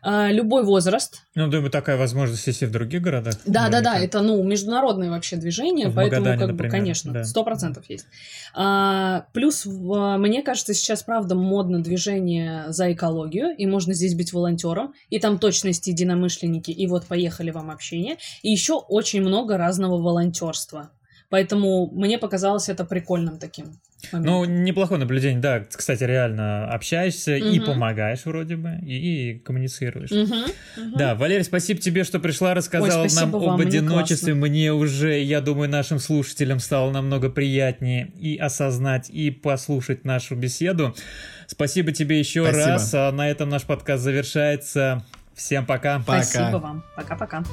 А, любой возраст. Ну, думаю, такая возможность есть и в других городах. Да, да, да, это, ну, международное вообще движение, в поэтому, Магадане, как например, бы, конечно, сто да. процентов есть. А, плюс, в, мне кажется, сейчас, правда, модно движение за экологию, и можно здесь быть волонтером, и там точно есть единомышленники, и вот поехали вам общение, и еще очень много разного волонтерства. Поэтому мне показалось это прикольным таким. Ну, неплохое наблюдение, да. Кстати, реально общаешься угу. и помогаешь вроде бы, и, и коммуницируешь. Угу, угу. Да, Валерий, спасибо тебе, что пришла, рассказала Ой, нам вам, об одиночестве. Мне, мне уже, я думаю, нашим слушателям стало намного приятнее и осознать, и послушать нашу беседу. Спасибо тебе еще спасибо. раз. А на этом наш подкаст завершается. Всем пока. Пока. Спасибо вам. Пока-пока.